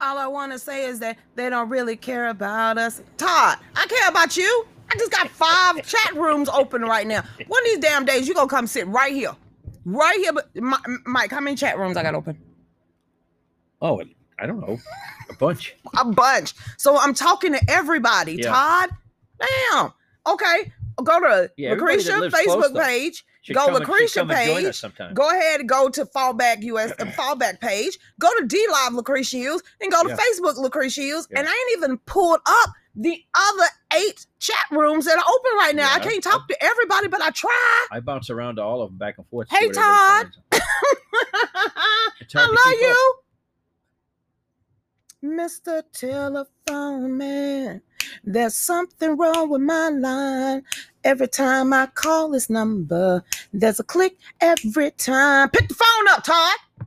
All I want to say is that they don't really care about us. Todd, I care about you. I just got five chat rooms open right now. One of these damn days, you gonna come sit right here, right here. But Mike, how many chat rooms I got open? Oh, I don't know, a bunch. A bunch. So I'm talking to everybody. Yeah. Todd, damn. Okay, go to Yeah, Lucretia Facebook page. Should Go Lucretia and page. Go ahead and go to Fallback US uh, Fallback page. Go to DLive Lucretia Hughes and go to Yeah. Facebook Lucretia Hughes. Yeah. And I ain't even pulled up the other eight chat rooms that are open right now. I can't talk to everybody, but I try. I bounce around to all of them back and forth. Hey, Todd. I It's hard to love up. you. Mr. Telephone Man, there's something wrong with my line. Every time I call this number, there's a click every time. Pick the phone up, Todd.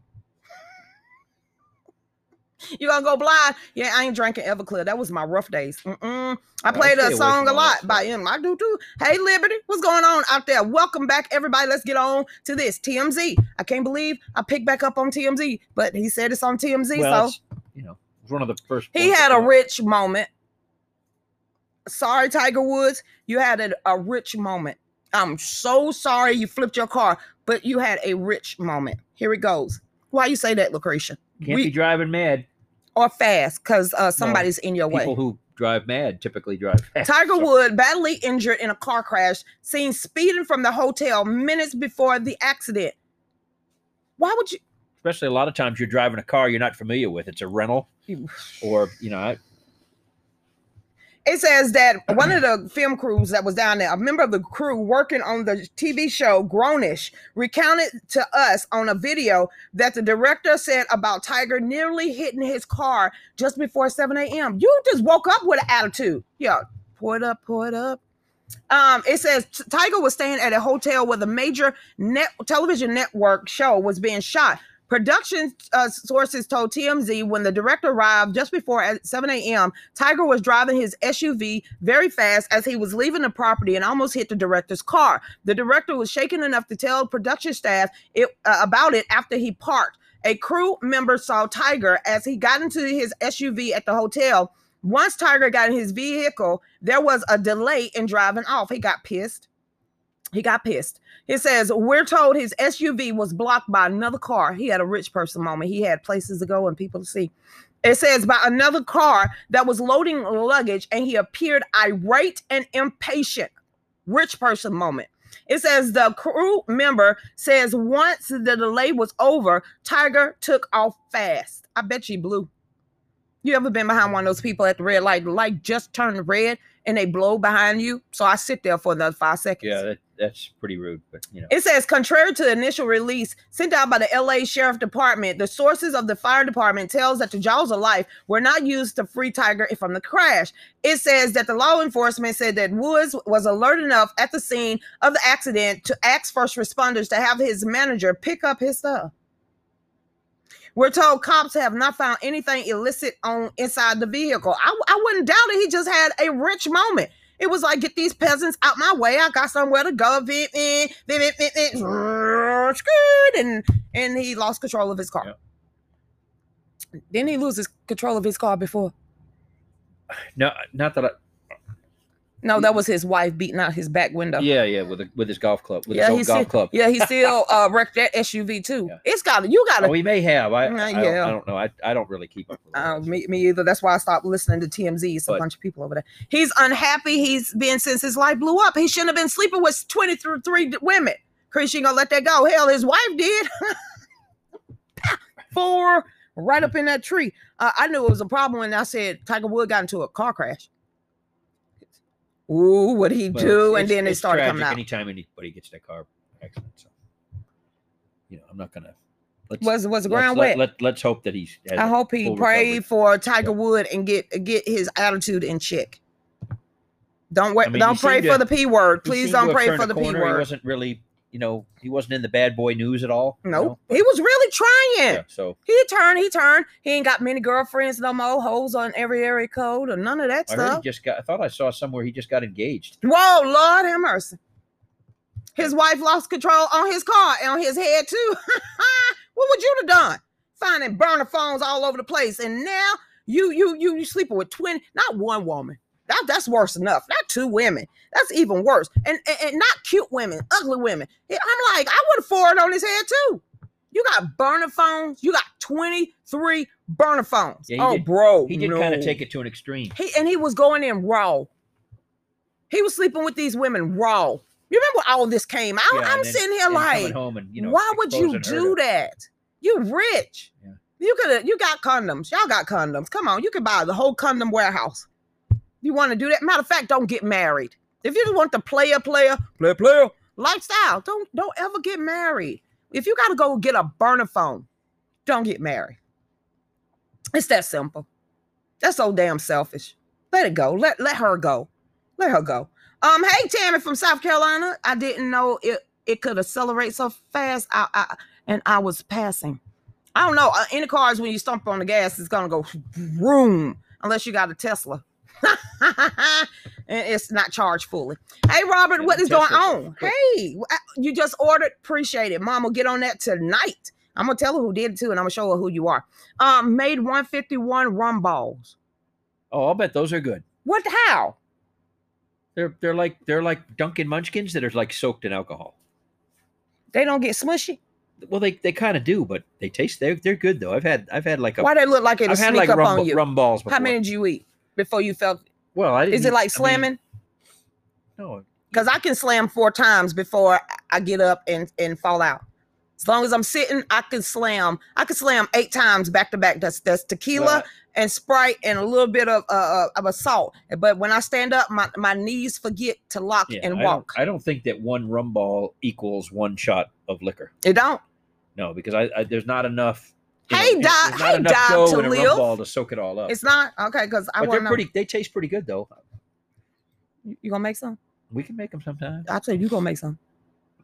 You gonna go blind? Yeah, I ain't drinking Everclear. That was my rough days. Mm-mm. I I played stay a song a lot by him. I do too. Hey, Liberty, what's going on out there? Welcome back, everybody. Let's get on to this TMZ. I can't believe I picked back up on TMZ, but he said it's on TMZ. Well, so you know, it was one of the first. he had a rich moment. Sorry, Tiger Woods, you had a, a rich moment. I'm so sorry you flipped your car, but you had a rich moment. Here it goes. Why you say that, Lucretia? Can't we- be driving mad. Or fast, because uh, somebody's in your way. People who drive mad typically drive fast. Tiger so- Wood badly injured in a car crash, seen speeding from the hotel minutes before the accident. Why would you? Especially a lot of times you're driving a car you're not familiar with. It's a rental, or you know, It says that one of the film crews that was down there, a member of the crew working on the TV show Grownish, recounted to us on a video that the director said about Tiger nearly hitting his car just before 7 a.m. You just woke up with an attitude. Yeah, pour it up, pour it up. Um, it says Tiger was staying at a hotel where the major net television network show was being shot. Production uh, sources told TMZ when the director arrived just before at 7 a.m. Tiger was driving his SUV very fast as he was leaving the property and almost hit the director's car. The director was shaken enough to tell production staff it, uh, about it after he parked. A crew member saw Tiger as he got into his SUV at the hotel. Once Tiger got in his vehicle, there was a delay in driving off. He got pissed. He got pissed. It says, We're told his SUV was blocked by another car. He had a rich person moment. He had places to go and people to see. It says, by another car that was loading luggage, and he appeared irate and impatient. Rich person moment. It says the crew member says once the delay was over, Tiger took off fast. I bet you blew. You ever been behind one of those people at the red light? The light just turned red and they blow behind you. So I sit there for another five seconds. yeah, that, that's pretty rude. But you know, It says, contrary to the initial release sent out by the LA Sheriff Department, the sources of the fire department tells that the jaws of life were not used to free Tiger from the crash. It says that the law enforcement said that Woods was alert enough at the scene of the accident to ask first responders to have his manager pick up his stuff. We're told cops have not found anything illicit on inside the vehicle. I, I wouldn't doubt it. He just had a rich moment. It was like, get these peasants out my way. I got somewhere to go. And and he lost control of his car. Didn't he lose his control of his car before? no, not that I. No, that was his wife beating out his back window. Yeah, yeah, with a, with his golf club, with yeah, his old he golf still, club. yeah, he still uh, wrecked that SUV too. Yeah. It's got you got to Oh, he may have. I, Uh, I, don't. I don't know. I, I don't really keep up. With Uh, me, me either. That's why I stopped listening to TMZ. It's a bunch of people over there. He's unhappy. He's been since his life blew up. He shouldn't have been sleeping with 23 d- women. Chris, you gonna let that go. Hell, his wife did. Four right up in that tree. Uh, I knew it was a problem when I said Tiger Wood got into a car crash. Ooh, what he Well, do? and then they started coming out. Anytime anybody gets in a car accident, so you know, I'm not gonna. Let's, Was was the let's- ground let, wet? Let, let's hope that he's. I hope he prayed for Tiger. Wood and get get his attitude in check. Don't wait. I mean, don't pray for to- the p word. Please don't pray for the p corner. He word. wasn't really, you know, he wasn't in the bad boy news at all. you No, know, he was really trying. yeah, so He turned. He turned. He ain't got many girlfriends no more. Hoes on every area code or none of that I stuff. he just got. I thought I saw somewhere he just got engaged. Whoa, Lord have mercy. His wife lost control on his car and on his head too. what would you have done? finding burner phones all over the place, and now you you you you sleeping with twin, not one woman. That that's worse enough. Not two women. That's even worse. And and, and not cute women, ugly women. I'm like, I would have forward on his head too. You got burner phones. You got 23 burner phones. Yeah, oh, did- bro. He did kind of take it to an extreme. He and he was going in raw. He was sleeping with these women raw. You remember all this came out? Yeah, I'm then- sitting here like, home and you know, why would you do to- that? You rich. Yeah. You could. You got condoms. Y'all got condoms. Come on, you could buy the whole condom warehouse. You want to do that? Matter of fact, don't get married. If you just want the player, player, player, player lifestyle, don't don't ever get married. If you got to go get a burner phone, don't get married. It's that simple. That's so damn selfish. Let it go. Let let her go. Let her go. Um, hey Tammy from South Carolina. I didn't know it it could accelerate so fast. I, I and I was passing. I don't know. Uh, any cars when you stomp on the gas, it's gonna go vroom unless you got a Tesla. and it's not charged fully. Hey Robert, Yeah, what is going on? quick. Hey, uh, you just ordered. Appreciate it. Mom will get on that tonight. I'm gonna tell her who did it too, and I'm gonna show her who you are. Um, made 151 rum balls. Oh, I'll bet those are good. What how? They're they're like they're like Dunkin' Munchkins that are like soaked in alcohol. They don't get smushy. Well, they, they kind of do, but they taste they're they're good though. I've had I've had like a Why they look like it'll I've had like rum, rum balls before. How many did you eat before you felt? Well, I. Is it like I mean, slamming? no, Because I can slam four times before I get up and and fall out. As long as I'm sitting, I can slam. I can slam eight times back to back. That's that's tequila and Sprite and a little bit of uh, uh, of a salt. But when I stand up, my, my knees forget to lock yeah, and I don't- walk. I don't think that one rum ball equals one shot of liquor. it don't. No, because I, I there's not enough. Hey, know, Doc- hey, Doc, to live. ball to soak it all up. It's not okay because I but they're to. pretty. They taste pretty good though. You gonna make some? We can make them sometime. I tell you, you gonna make some.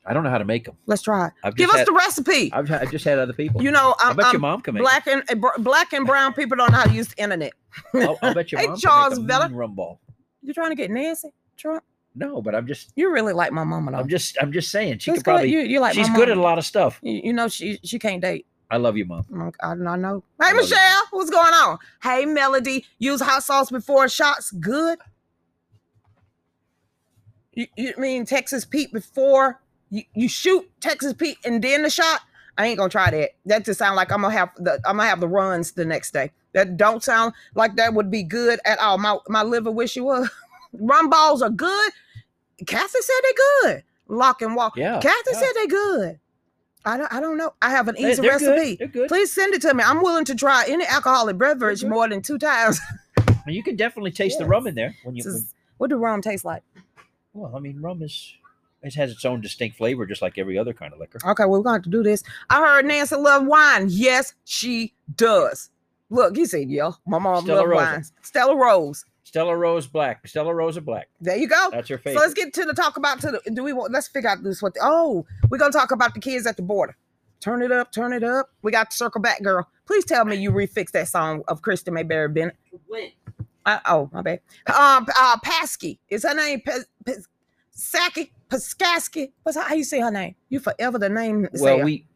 I don't know how to make them. Let's try it. I've Give us had, the recipe. I've, I've just had other people. You know, I I'm, bet your I'm mom can make. black and uh, black and brown people don't know how to use the internet. I'll, I'll bet your Hey, mom Charles can make a rum ball. You trying to get Nancy Trump? No, but I'm just You really like my mama though. I'm just I'm just saying she Let's could probably you, you like she's good at a lot of stuff. You, you know she she can't date. I love you, mom. I, I know. Hey love you. Michelle, what's going on? Hey Melody, use hot sauce before shots. Good. You, you mean Texas Pete before you, you shoot Texas Pete and then the shot? I ain't gonna try that. That just sound like I'm gonna have the I'm gonna have the runs the next day. That don't sound like that would be good at all. My my liver wish you was. Rum balls are good. Kathy said they're good. Lock and walk. Yeah, Kathy yeah. said they're good. I don't I don't know. I have an easy they're recipe. Good. They're good. Please send it to me. I'm willing to try any alcoholic beverage more than two times. You can definitely taste the rum in there when you. When, is- what do rum taste like? well, I mean, rum is it has its own distinct flavor, just like every other kind of liquor. Okay, well, we're going to have to do this. I heard Nancy love wine. Yes, she does. Look, he said, yeah, my mom Stella love Rosa. wines. Stella Rose. Stella Rose Black. Stella Rosa Black. There you go. That's her So favorite. let's get to the talk about to the do we want let's figure out this what the, oh we're gonna talk about the kids at the border. Turn it up, turn it up. We got to circle back, girl. Please tell me you refixed that song of Kristen Mayberry Bennett. When? Uh, oh, my bad. Um, uh, Paskey is her name. Pas- Pas- Saki Paskaski. What's her, how you say her name? You forever the name. well, sayer. we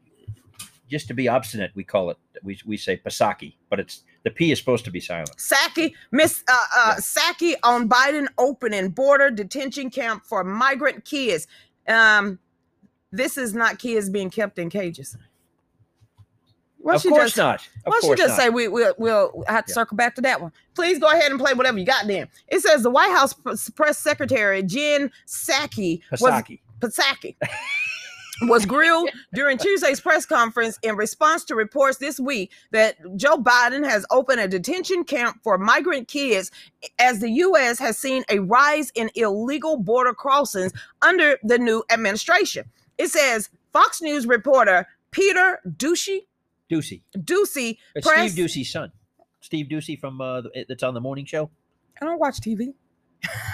just to be obstinate, we call it. We we say Pasaki, but it's the P is supposed to be silent. Saki Miss uh, uh, Yeah. Saki on Biden opening border detention camp for migrant kids. Um, this is not kids being kept in cages. Why of she course just, not. Of Why don't you just not. say we, we'll, we'll have to Yeah. circle back to that one? Please go ahead and play whatever you got then. It says the White House Press Secretary Jen Psaki was Pasaki. Psaki was grilled during Tuesday's press conference in response to reports this week that Joe Biden has opened a detention camp for migrant kids as the U.S. has seen a rise in illegal border crossings under the new administration. It says Fox News reporter Peter Doocy Doocy. Doocy It's press. Steve Doocy's son. Steve Doocy from uh, the- that's on the morning show. I don't watch TV.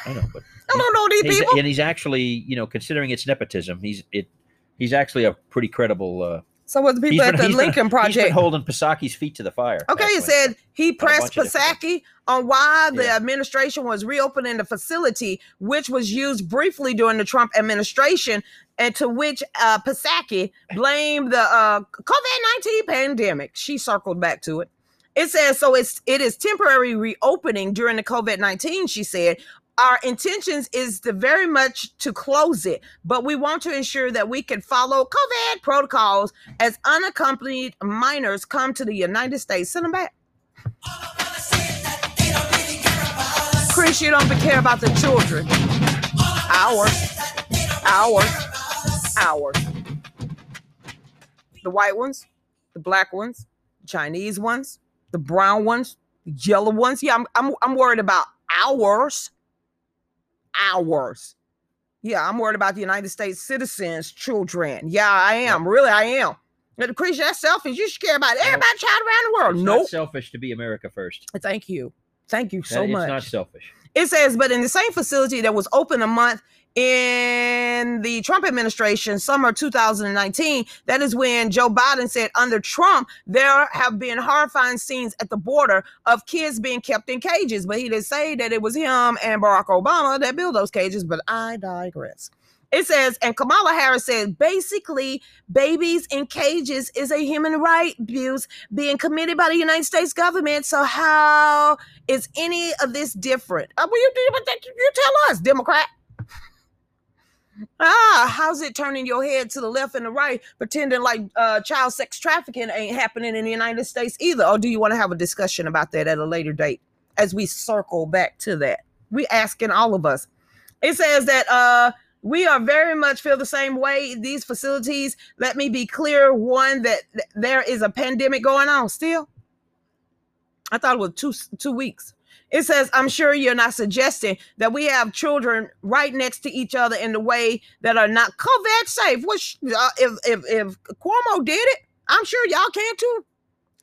I know, but I don't know these people. and he's actually, you know, considering it's nepotism, he's it. He's actually a pretty credible. Uh, So what the he's people at been- the he's been- Lincoln He's been Project. holding Pasaki's feet to the fire. Okay, it said he pressed Pasaki on why the Yeah. administration was reopening the facility, which was used briefly during the Trump administration and to which uh, Psaki blamed the uh, COVID 19 pandemic. She circled back to it. It says so. It's it is temporary reopening during the COVID nineteen. She said our intentions is to very much to close it, but we want to ensure that we can follow COVID protocols as unaccompanied minors come to the United States. Send them back. Chris, you don't care about the children. Ours, ours, ours. The white ones, the black ones, Chinese ones, the brown ones, the yellow ones. Yeah, I'm I'm I'm worried about ours. Ours. Yeah, I'm worried about the United States citizens' children. Yeah, I am. Really, I am. But Chris, that's selfish. You should care about everybody child around the world. No, nope. selfish to be America first. Thank you. Thank you so That- much. It's not selfish. It says, but in the same facility that was open a month in the Trump administration, summer 2019, that is when Joe Biden said, under Trump, there have been horrifying scenes at the border of kids being kept in cages. But he didn't say that it was him and Barack Obama that built those cages, but I digress. It says, and Kamala Harris said, basically, babies in cages is a human right abuse being committed by the United States government. So how is any of this different? Uh, well, you, you tell us, Democrat. Ah, how's it turning your head to the left and the right, pretending like uh, child sex trafficking ain't happening in the United States either? Or do you want to have a discussion about that at a later date as we circle back to that? We asking all of us. It says that uh, we are very much feel the same way. These facilities, let me be clear, one that th- there is a pandemic going on still. I thought it was two two weeks. It says, I'm sure you're not suggesting that we have children right next to each other in the way that are not COVID safe. Which, uh, if, if if Cuomo did it, I'm sure y'all can too.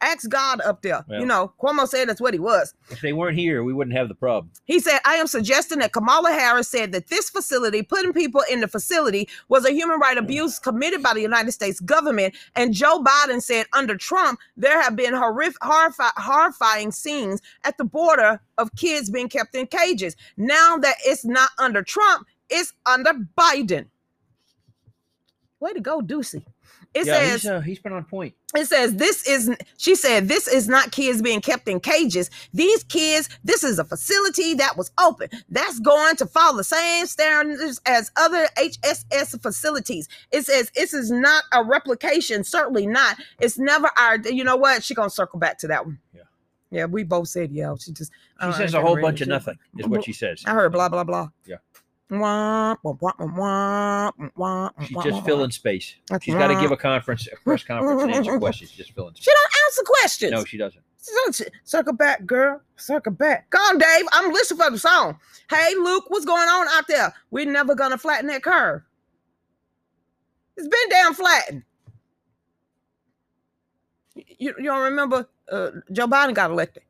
Ask God up there. Well- you know, Cuomo said that's what he was. If they weren't here, we wouldn't have the problem. He said, I am suggesting that Kamala Harris said that this facility, putting people in the facility, was a human right abuse committed by the United States government. And Joe Biden said, under Trump, there have been horrific, horrifi- horrifying scenes at the border of kids being kept in cages. Now that it's not under Trump, it's under Biden. Way to go, Doocy. It yeah, says, he's, uh, he's been on point. it says this is she said this is not kids being kept in cages these kids this is a facility that was open that's going to follow the same standards as other hss facilities it says this is not a replication certainly not it's never our you know what she gonna circle back to that one Yeah. yeah we both said yeah she just She says a whole bunch of nothing, is what she says. i heard blah blah blah Yeah. She's just filling space. She's got to give a conference, a press conference, and answer questions. Just filling she don't answer questions No, she doesn't. Circle back, girl. Circle back. Go on, Dave. I'm listening for the song. Hey, Luke, what's going on out there? We're never gonna flatten that curve. It's been damn flattened. You, you don't remember uh, Joe Biden got elected.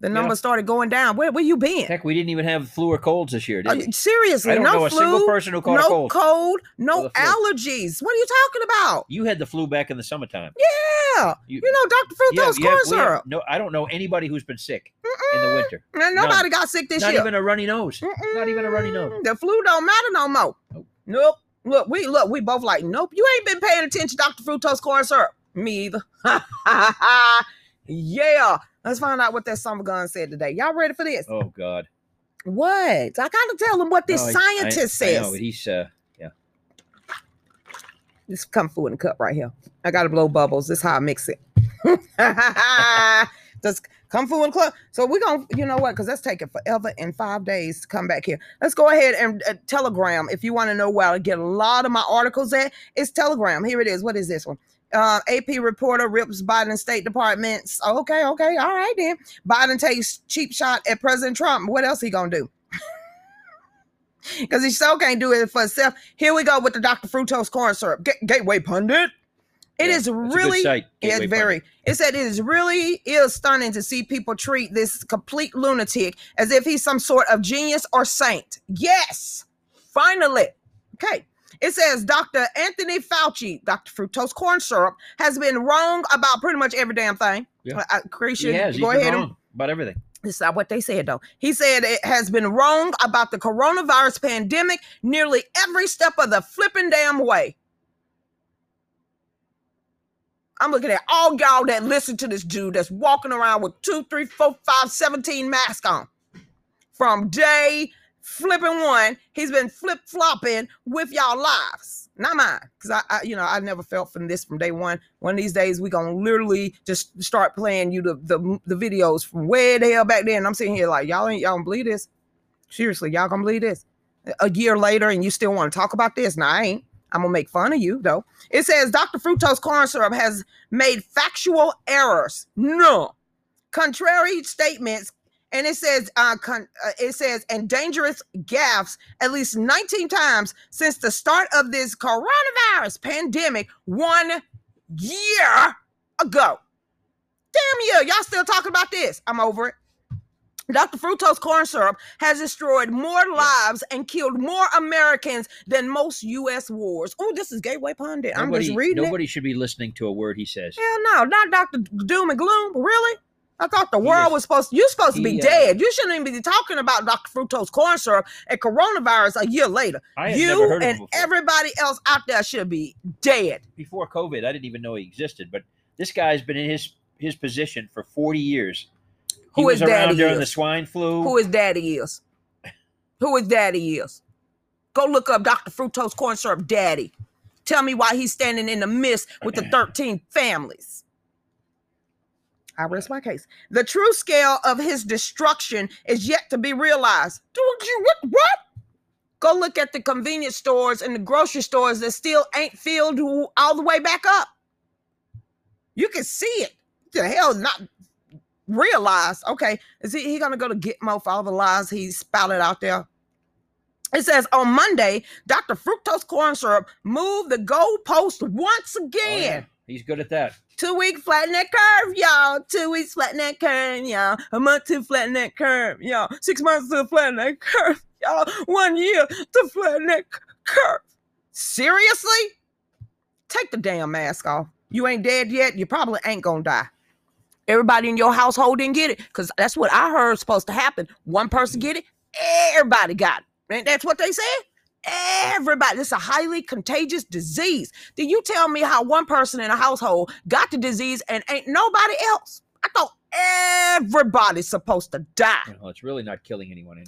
The Yeah. numbers started going down. Where where you been? Heck, we didn't even have flu or colds this year, did you- we? seriously, I don't no know a single flu, person who caught no a cold. cold, no allergies. What are you talking about? You had the flu back in the summertime. Yeah, You, you know, Dr. yeah, Fructose corn syrup. no, I don't know anybody who's been sick in the winter. And nobody got sick this Not year. Not even a runny nose. Not even a runny nose. The flu don't matter no more. Nope. Nope. Look, we look, we both like, nope. You ain't been paying attention, Dr. Fructose corn syrup. Me either. yeah. Let's find out what that summer gun said today. Y'all ready for this? Oh God. What? I gotta tell them what this No, I- I- scientist I says. know, he's uh, yeah. This kung fu in a cup right here. I gotta blow bubbles. This is how I mix it. Just kung fu in a club. So we're gonna, you know what? Because that's taking forever and five days to come back here. Let's go ahead and uh, Telegram. If you want to know where I get a lot of my articles at, it's Telegram. Here it is. What is this one? Uh, AP reporter rips Biden State Department's. Okay, okay, all right then. Biden takes cheap shot at President Trump. What else he gonna do? Because he still can't do it for himself. Here we go with the Dr. Fructose corn syrup. Ga- Gateway pundit. It Yeah, is really site, it's very. It said it is really is stunning to see people treat this complete lunatic as if he's some sort of genius or saint. Yes, finally. Okay. It says Dr. Anthony Fauci, Dr. Fructose corn syrup, has been wrong about pretty much every damn thing. Yeah. Uh, uh, Chris, He has. Go ahead and about everything. This is not what they said though. He said it has been wrong about the coronavirus pandemic nearly every step of the flipping damn way. I'm looking at all y'all that listen to this dude that's walking around with two, three, four, five, 17 masks on. From day flipping one, he's been flip flopping with y'all lives, not mine. Because I, I, you know, I never felt from this from day one. One of these days, we gonna literally just start playing you the the, the videos from way the hell back then. I'm sitting here like, y'all ain't y'all gonna believe this. Seriously, y'all gonna believe this? A year later, and you still want to talk about this? No, I ain't. I'm gonna make fun of you though. It says Dr. Fructose corn syrup has made factual errors. No, contrary statements, and it says uh, con- uh, it says and dangerous gaffes at least 19 times since the start of this coronavirus pandemic one year ago. Damn you, y'all still talking about this? I'm over it. Dr. Fructose corn syrup has destroyed more lives and killed more Americans than most U.S. wars. Oh, this is Gateway Pundit. I'm Nobody, just reading nobody should be listening to a word he says. it. Hell no, not Dr. Doom and Gloom. Really? I thought the world is- was supposed. to, You're supposed to be uh, dead. You shouldn't even be talking about Dr. Fructose corn syrup and coronavirus a year later. You never heard of him and everybody else out there should be dead. Before COVID, I didn't even know he existed. But this guy's been in his his position for 40 years. He Who around daddy during is. the swine flu. Who his daddy is? Who his daddy is? Go look up Dr. Fructose corn syrup daddy. Tell me why he's standing in the midst with the 13 families. I rest my case. The true scale of his destruction is yet to be realized. Don't you what? What? Go look at the convenience stores and the grocery stores that still ain't filled all the way back up. You can see it. The hell, not realize. Okay, is he, he gonna go to Gitmo for all the lies he spouted out there? It says on Monday, Dr. Fructose corn syrup moved the goalpost once Oh, again. yeah. He's good at that. Two week flatten that curve, y'all. Two weeks flatten that curve, y'all. A month to flatten that curve, y'all. Six months to flatten that curve, y'all. One year to flatten that curve. Seriously? Take the damn mask off. You ain't dead yet. You probably ain't gonna die. Everybody in your household didn't get it because that's what I heard supposed to happen. One person get it, everybody got it. And that's what they said. Everybody, it's a highly contagious disease. Then you tell me how one person in a household got the disease and ain't nobody else. I thought everybody's supposed to die. Well, it's really not killing anyone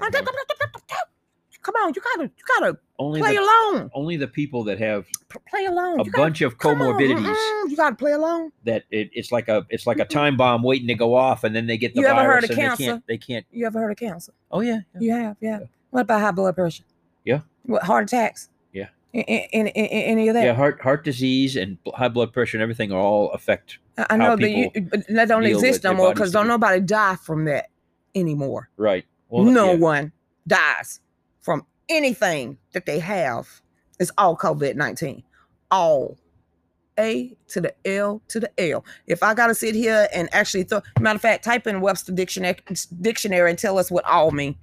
Come on, you gotta, you gotta Only play the, along. only the people that have Play alone. a You gotta- bunch of come on, comorbidities You gotta play alone. that it, it's like a it's like a time bomb waiting to go off, and then they get the You ever heard of and they cancer? can't they can't. You ever heard of cancer? Oh yeah, yeah. You have, yeah. What about high blood pressure? Yeah. What heart attacks? Yeah. Any, any of that? yeah. Heart heart disease and high blood pressure and everything are all affect I know that you but that don't exist no more because don't nobody die from that anymore. right. Well, no yeah. one dies from anything that they have. It's all COVID 19. All. A to the L to the L. If I gotta sit here and actually throw matter of fact, type in Webster dictionary dictionary and tell us what all mean.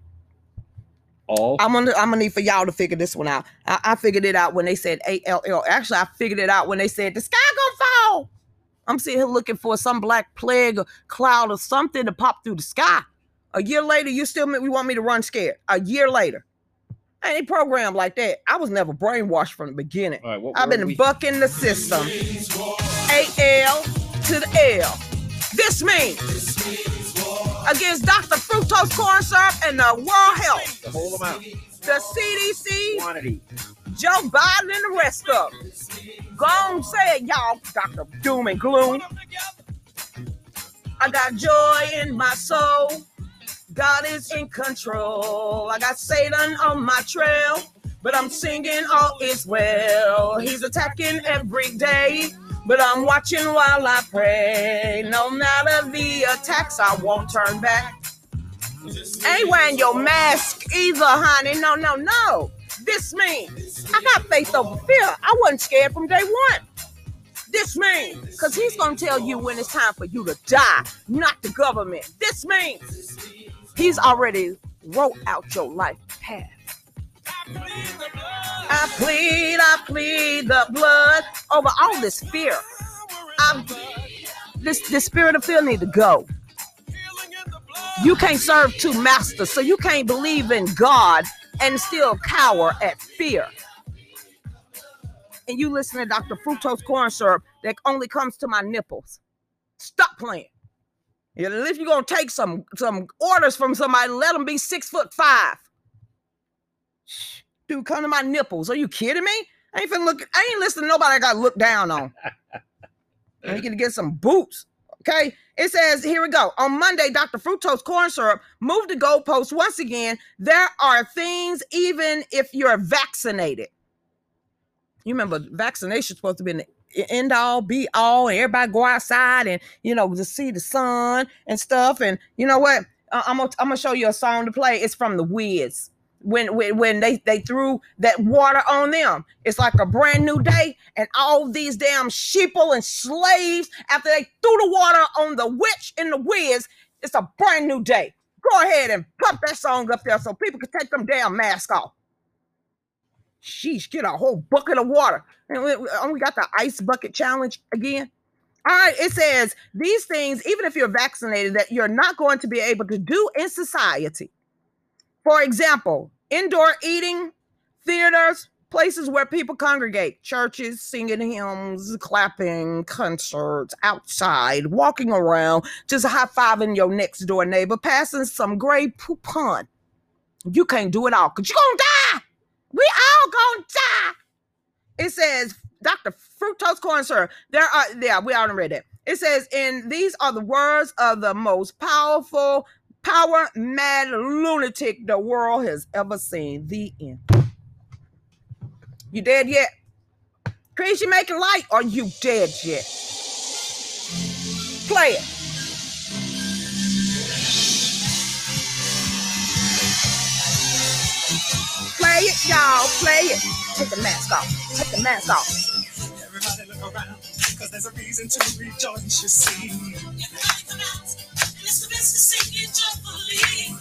All. I'm gonna I'm gonna need for y'all to figure this one out. I, I figured it out when they said A L L. Actually, I figured it out when they said the sky gonna fall. I'm sitting here looking for some black plague or cloud or something to pop through the sky. A year later, you still we want me to run scared. A year later, I ain't programmed like that. I was never brainwashed from the beginning. right. What, I've been we- bucking the system. A L to the L. This means against Dr. Fructose corn syrup and the World Health, the whole amount the CDC, quantity. Joe Biden, and the rest of them. Say it, y'all, Dr. Doom and Gloom. I got joy in my soul. God is in control. I got Satan on my trail, but I'm singing all is well. He's attacking every day, but I'm watching while I pray. No matter the attacks, I won't turn back. Ain't wearing your mask either, honey. No, no, no. This means I got faith over fear. I wasn't scared from day one. This means because he's gonna tell you when it's time for you to die, not the government. This means he's already wrote out your life path. I plead, I plead the blood over all this fear. I, this, this spirit of fear need to go. You can't serve two masters, so you can't believe in God and still cower at fear. And you listen to Dr. Fructose corn syrup that only comes to my nipples. Stop playing. If you're gonna take some some orders from somebody, let them be six foot five. Dude, come to my nipples. Are you kidding me? I ain't finna look. I ain't listening to nobody I got looked down on. I need to get some boots. Okay. It says, here we go. On Monday, Dr. Fructose corn syrup moved the goalpost once again. There are things, even if you're vaccinated. You remember vaccination supposed to be the end all, be all, and everybody go outside and you know to see the sun and stuff. And you know what? I'm gonna I'm gonna show you a song to play. It's from the Wiz when when, when they, they threw that water on them. It's like a brand new day, and all these damn sheeple and slaves, after they threw the water on the witch and the Wiz, it's a brand new day. Go ahead and pump that song up there so people can take them damn mask off. Sheesh, get a whole bucket of water. And we, oh, we got the ice bucket challenge again. All right, it says these things, even if you're vaccinated, that you're not going to be able to do in society. For example, indoor eating, theaters, places where people congregate, churches, singing hymns, clapping, concerts, outside, walking around, just high fiving your next door neighbor, passing some Grey Poupon. You can't do it all because you're going to die. We all going to die. It says, Dr. Fructose corn syrup. There are, yeah, we already read it. It says, and these are the words of the most powerful power mad lunatic the world has ever seen. The end. You dead yet? Crazy making light? Are you dead yet? Play it. Play it, y'all. Play it. Take the mask off. Take the mask off. Everybody look around, cause there's a reason to rejoice, you see. Best to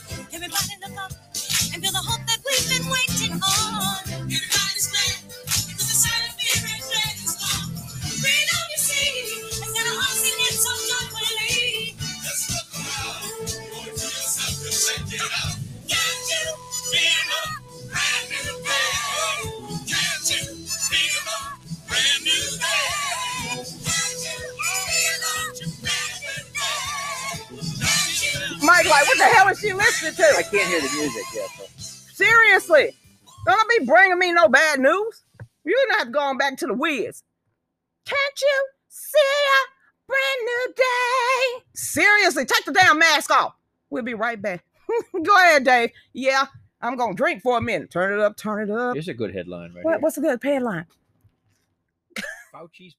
Like, what the hell is she listening to? I can't hear the music yet. Seriously, don't be bringing me no bad news. You're not going back to the Wiz. Can't you see a brand new day? Seriously, take the damn mask off. We'll be right back. Go ahead, Dave. Yeah, I'm gonna drink for a minute. Turn it up, turn it up. Here's a good headline right what, here. What's a good headline? Fauci's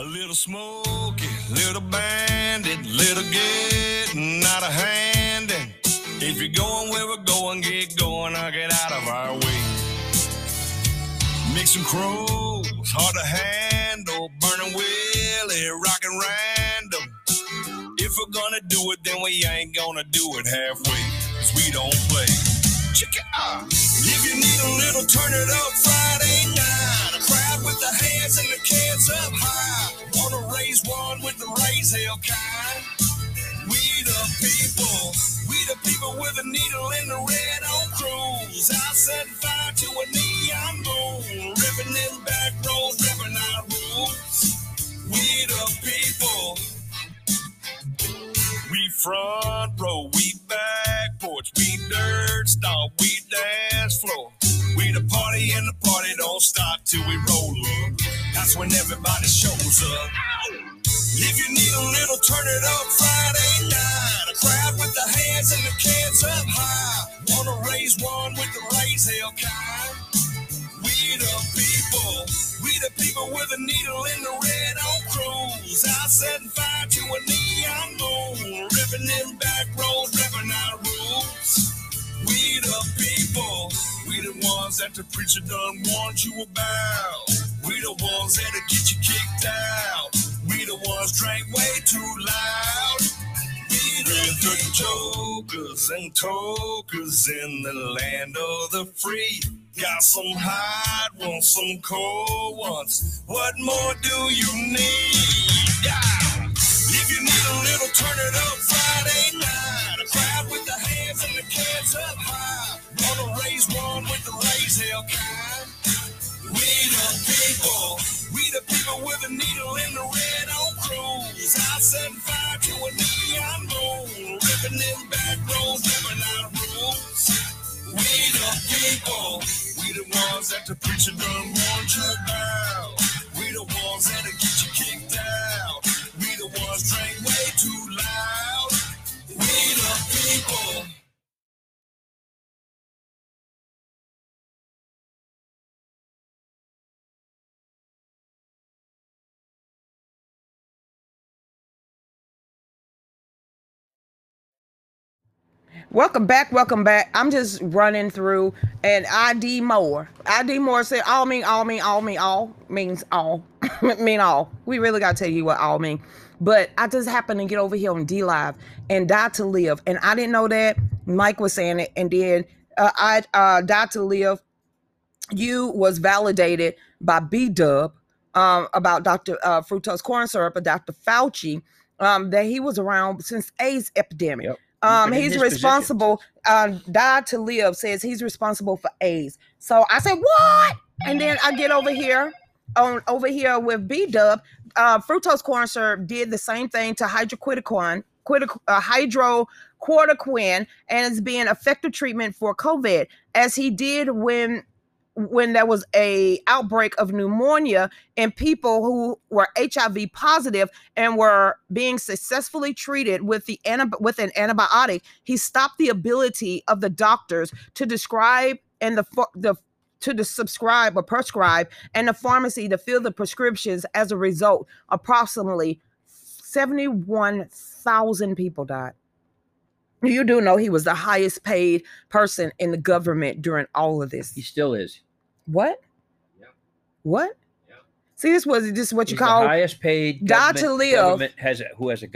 A little smoky, little bandit, little getting out of hand. And if you're going where we're going, get going, I'll get out of our way. Mixing crows, hard to handle, burning Willie, rockin' If we're gonna do it, then we ain't gonna do it halfway. Cause we don't play. Check it out. If you need a little, turn it up Friday night. A crowd with the and the cans up high. Wanna raise one with the raise hell kind. We the people, we the people with a needle in the red on cruise. I set fire to a neon moon, ripping them back roads, ripping our rules. We the people, we front row, we back porch, we dirt stop, we dance floor. We the party and the party don't stop till we roll up. That's when everybody shows up. If you need a little, turn it up Friday night. A crowd with the hands and the cans up high. Wanna raise one with the raise hell kind. We the people, we the people with a needle in the red on cruise. I setting the preacher done warned you about. We the ones that'll get you kicked out. We the ones drank way too loud. We the good jokers and tokers in the land of the free. Got some hot ones, some cold ones. What more do you need? Yeah. If you need a little, turn it up Friday night. A crowd with the hands and the cans up high. Wanna raise one with the raise hell kind. We the people, we the people with a needle in the red on cruise. I set fire to a neon moon, ripping them back roads, ripping our rules. We the people, we the ones that the preacher done warned you about. We the ones that'll get Welcome back, welcome back. I'm just running through and ID Moore. ID Moore said all mean all mean all mean all means all. mean all. We really gotta tell you what all mean. But I just happened to get over here on DLive and die to live. And I didn't know that. Mike was saying it, and then uh, I uh die to live. You was validated by B Dub um, about Dr. Uh, fructose corn syrup or Dr. Fauci um, that he was around since AIDS epidemic. Yep. Um, he's responsible. Um, died to live says he's responsible for AIDS. So I said, what? And then I get over here on over here with B Dub. Uh, fructose corn syrup did the same thing to hydroquinoquine, quid- uh, hydrocortiquine, and it's being effective treatment for COVID, as he did when when there was a outbreak of pneumonia in people who were HIV positive and were being successfully treated with the with an antibiotic, he stopped the ability of the doctors to describe and the the to the subscribe or prescribe and the pharmacy to fill the prescriptions. As a result, approximately seventy-one thousand people died. You do know he was the highest paid person in the government during all of this. He still is. What? Yep. What? Yep. See, this was this is what you He's the call highest paid Die to live. has a, who has a